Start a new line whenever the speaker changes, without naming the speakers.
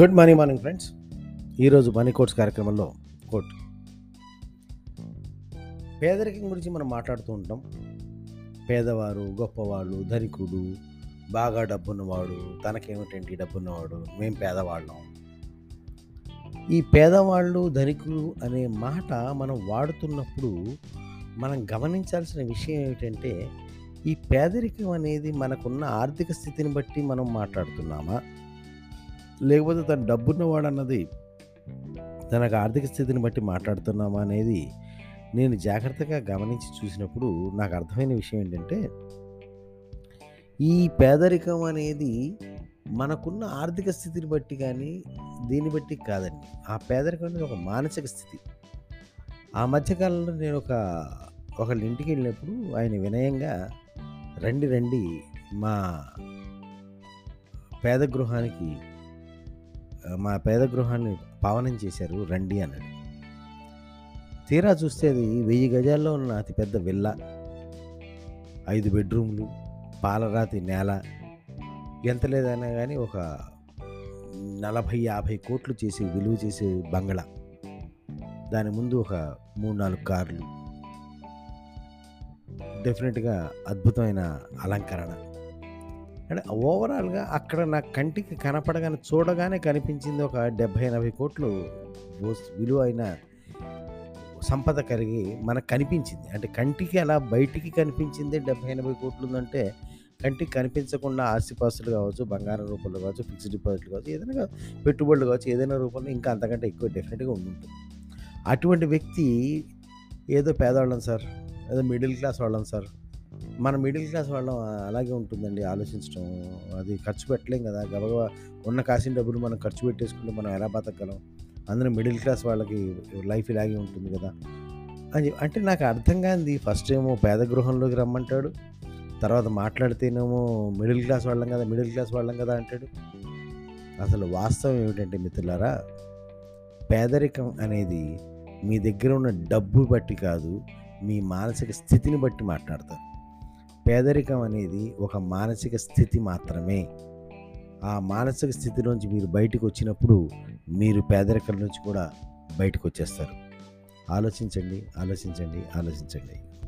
Good morning morning friends ఈరోజు money quotes కార్యక్రమంలో quote పేదరికం గురించి మనం మాట్లాడుతూ ఉంటాం. పేదవారు గొప్పవాళ్ళు ధనికుడు బాగా డబ్బున్నవాడు తనకేమిటంటి డబ్బున్నవాడు మేము పేదవాళ్ళం. ఈ పేదవాళ్ళు ధనికులు అనే మాట మనం వాడుతున్నప్పుడు మనం గమనించాల్సిన విషయం ఏమిటంటే ఈ పేదరికం అనేది మనకున్న ఆర్థిక స్థితిని బట్టి మనం మాట్లాడుతున్నామా? లేకపోతే తన డబ్బున్నవాడు అన్నది తనకు ఆర్థిక స్థితిని బట్టి మాట్లాడుతున్నామా అనేది నేను జాగ్రత్తగా గమనించి చూసినప్పుడు నాకు అర్థమైన విషయం ఏంటంటే ఈ పేదరికం అనేది మనకున్న ఆర్థిక స్థితిని బట్టి కానీ దీన్ని బట్టి కాదండి. ఆ పేదరికం అనేది ఒక మానసిక స్థితి. ఆ మధ్యకాలంలో నేను ఒక ఒకళ్ళ ఇంటికి వెళ్ళినప్పుడు ఆయన వినయంగా రండి రండి మా పేద గృహానికి మా పేద గృహాన్ని పావనం చేశారు రండి అన్నాడు. తీరా చూస్తే అది వెయ్యి గజాల్లో ఉన్న అతిపెద్ద విల్ల ఐదు బెడ్రూమ్లు పాలరాతి నేల ఎంత లేదైనా కానీ ఒక నలభై యాభై కోట్లు చేసి విలువ చేసే బంగళా. దాని ముందు ఒక మూడు నాలుగు కార్లు. డెఫినెట్గా అద్భుతమైన అలంకరణ. అంటే ఓవరాల్గా అక్కడ నా కంటికి కనపడగానే చూడగానే కనిపించింది ఒక డెబ్భై ఎనభై కోట్లు విలువ అయిన సంపద కలిగి మనకు కనిపించింది. అంటే కంటికి అలా బయటికి కనిపించింది డెబ్భై ఎనభై కోట్లు ఉందంటే కంటికి కనిపించకుండా ఆస్తిపాస్తులు కావచ్చు బంగారం రూపంలో కావచ్చు ఫిక్స్డ్ డిపాజిట్లు కావచ్చు ఏదైనా కావచ్చు, పెట్టుబడులు కావచ్చు ఏదైనా రూపంలో ఇంకా అంతకంటే ఎక్కువ డెఫినెట్గా ఉంటుంది అటువంటి వ్యక్తి ఏదో పేదవాళ్ళం సార్ ఏదో మిడిల్ క్లాస్ వాళ్ళం సార్ మన మిడిల్ క్లాస్ వాళ్ళం అలాగే ఉంటుందండి ఆలోచించడం అది ఖర్చు పెట్టలేం కదా. గబగబా ఉన్న కాసిన డబ్బులు మనం ఖర్చు పెట్టేసుకుంటే మనం ఎలా బతకగలం? అందరూ మిడిల్ క్లాస్ వాళ్ళకి లైఫ్ ఇలాగే ఉంటుంది కదా. అని అంటే నాకు అర్థం కాంది ఫస్ట్ ఏమో పేద గృహంలోకి రమ్మంటాడు. తర్వాత మాట్లాడితేనేమో మిడిల్ క్లాస్ వాళ్ళం కదా మిడిల్ క్లాస్ వాళ్ళం కదా అంటాడు. అసలు వాస్తవం ఏమిటంటే మిత్రులారా పేదరికం అనేది మీ దగ్గర ఉన్న డబ్బు బట్టి కాదు మీ మానసిక స్థితిని బట్టి మాట్లాడతారు. పేదరికం అనేది ఒక మానసిక స్థితి మాత్రమే. ఆ మానసిక స్థితిలోంచి మీరు బయటకు వచ్చినప్పుడు మీరు పేదరికం నుంచి కూడా బయటకు వచ్చేస్తారు. ఆలోచించండి ఆలోచించండి ఆలోచించండి.